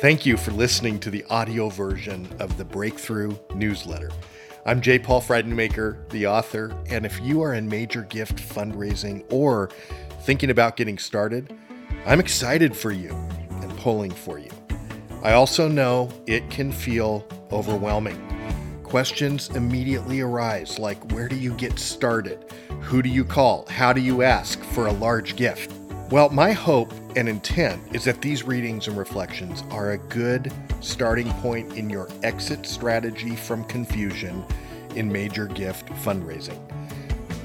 Thank you for listening to the audio version of the Breakthru newsletter. I'm J. Paul Friedenmaker, the author, and if you are in major gift fundraising or thinking about getting started, I'm excited for you and pulling for you. I also know it can feel overwhelming. Questions immediately arise like where do you get started? Who do you call? How do you ask for a large gift? Well, my hope and intent is that these readings and reflections are a good starting point in your exit strategy from confusion in major gift fundraising.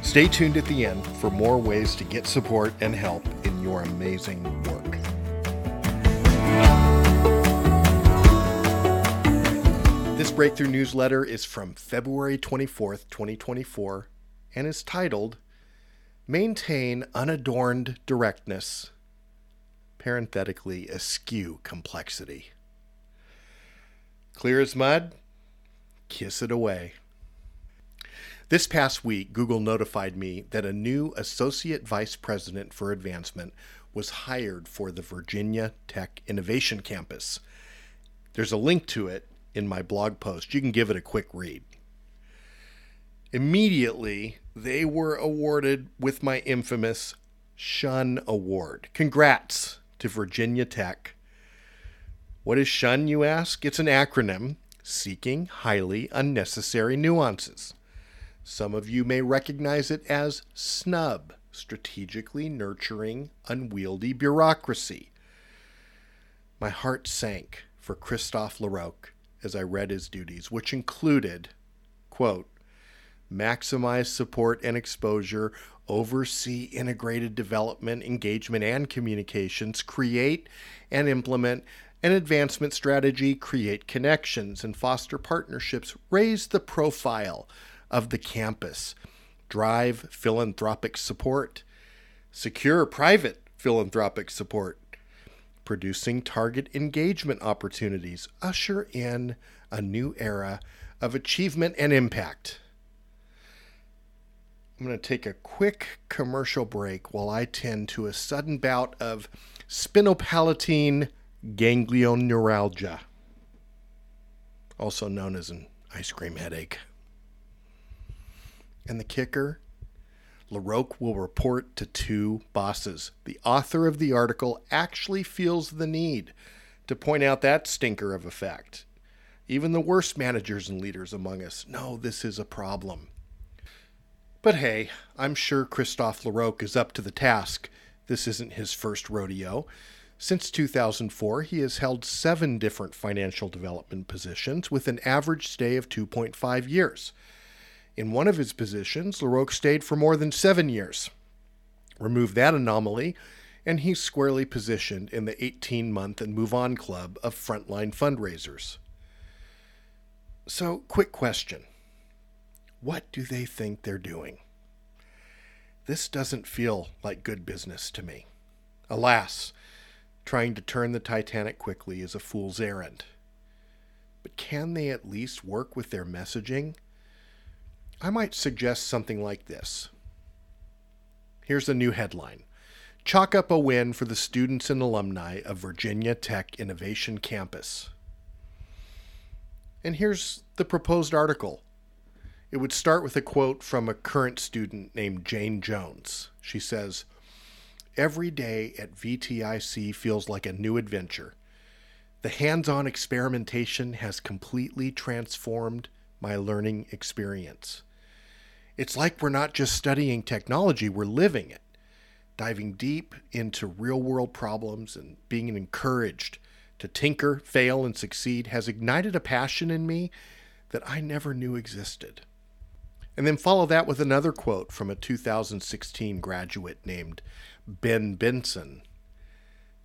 Stay tuned at the end for more ways to get support and help in your amazing work. This Breakthru newsletter is from February 24th, 2024, and is titled Maintain Unadorned Directness, parenthetically, eschew complexity. Clear as mud? Kiss it away. This past week, Google notified me that a new Associate Vice President for Advancement was hired for the Virginia Tech Innovation Campus. There's a link to it in my blog post. You can give it a quick read. Immediately, they were awarded with my infamous Shun Award. Congrats to Virginia Tech. What is SHUN, you ask? It's an acronym seeking highly unnecessary nuances. Some of you may recognize it as SNUB, strategically nurturing unwieldy bureaucracy. My heart sank for Christophe Larocque as I read his duties, which included, quote, maximize support and exposure, oversee integrated development, engagement, and communications, create and implement an advancement strategy, create connections and foster partnerships, raise the profile of the campus, drive philanthropic support, secure private philanthropic support, producing target engagement opportunities, usher in a new era of achievement and impact. I'm going to take a quick commercial break while I tend to a sudden bout of sphenopalatine ganglion neuralgia, also known as an ice cream headache. And the kicker Larocque will report to two bosses. The author of the article actually feels the need to point out that stinker of a fact. Even the worst managers and leaders among us know this is a problem. But hey, I'm sure Christophe Larocque is up to the task. This isn't his first rodeo. Since 2004, he has held seven different financial development positions with an average stay of 2.5 years. In one of his positions, Larocque stayed for more than seven years. Remove that anomaly, and he's squarely positioned in the 18 month and move on club of frontline fundraisers. So, quick question what do they think they're doing? This doesn't feel like good business to me. Alas, trying to turn the Titanic quickly is a fool's errand. But can they at least work with their messaging? I might suggest something like this. Here's a new headline Chalk up a win for the students and alumni of Virginia Tech Innovation Campus. And here's the proposed article it would start with a quote from a current student named Jane Jones. She says, Every day at VTIC feels like a new adventure. The hands on experimentation has completely transformed my learning experience. It's like we're not just studying technology, we're living it, diving deep into real world problems and being encouraged to tinker, fail, and succeed has ignited a passion in me that I never knew existed. And then follow that with another quote from a 2016 graduate named Ben Benson.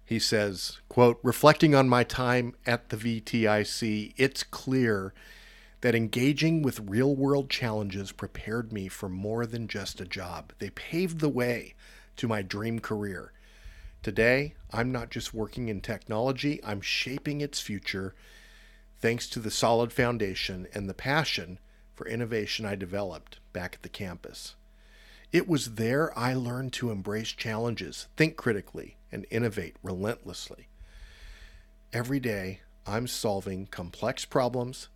He says, quote, reflecting on my time at the VTIC, it's clear that engaging with real world challenges prepared me for more than just a job. They paved the way to my dream career. Today, I'm not just working in technology, I'm shaping its future thanks to the solid foundation and the passion for innovation I developed back at the campus. It was there I learned to embrace challenges, think critically, and innovate relentlessly. every day I'm solving complex problems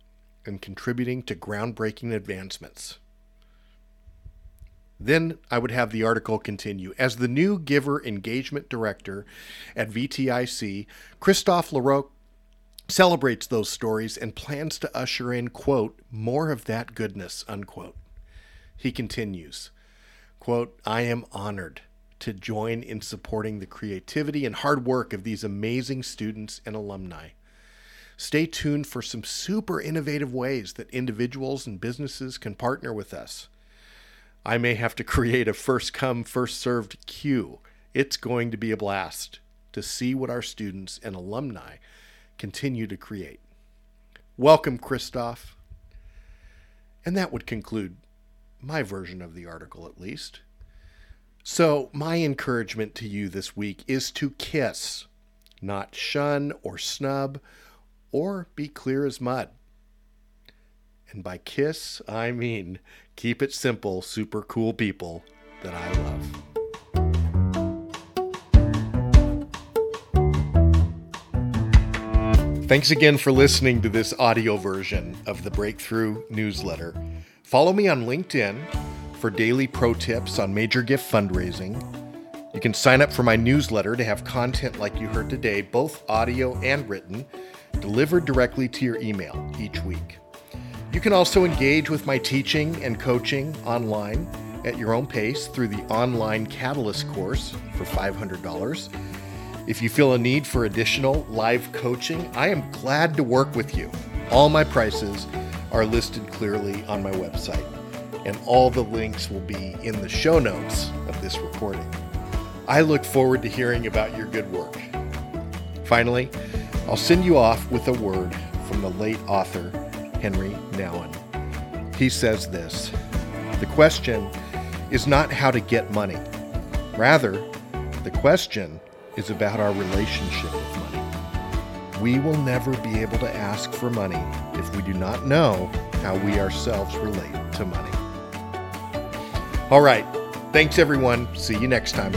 and contributing to groundbreaking advancements. Then I would have the article continue. As the new Giver Engagement Director at VTIC, Christophe Larocque celebrates those stories and plans to usher in, quote, more of that goodness, unquote. He continues, quote, I am honored to join in supporting the creativity and hard work of these amazing students and alumni. Stay tuned for some super innovative ways that individuals and businesses can partner with us. I may have to create a first come, first served queue. It's going to be a blast to see what our students and alumni continue to create. Welcome, Christophe. And that would conclude my version of the article, at least. So, my encouragement to you this week is to kiss, not shun or snub or be clear as mud. And by kiss, I mean keep it simple, super cool people that I love. Thanks again for listening to this audio version of the Breakthru newsletter. Follow me on LinkedIn for daily pro tips on major gift fundraising. You can sign up for my newsletter to have content like you heard today, both audio and written, delivered directly to your email each week. You can also engage with my teaching and coaching online at your own pace through the online Catalyst course for $500. If you feel a need for additional live coaching, I am glad to work with you. All my prices are listed clearly on my website, and all the links will be in the show notes of this recording. I look forward to hearing about your good work. Finally, I'll send you off with a word from the late author Henri Nouwen. He says this The question is not how to get money. Rather, the question is about our relationship with money. We will never be able to ask for money if we do not know how we ourselves relate to money. All right. Thanks, everyone. See you next time.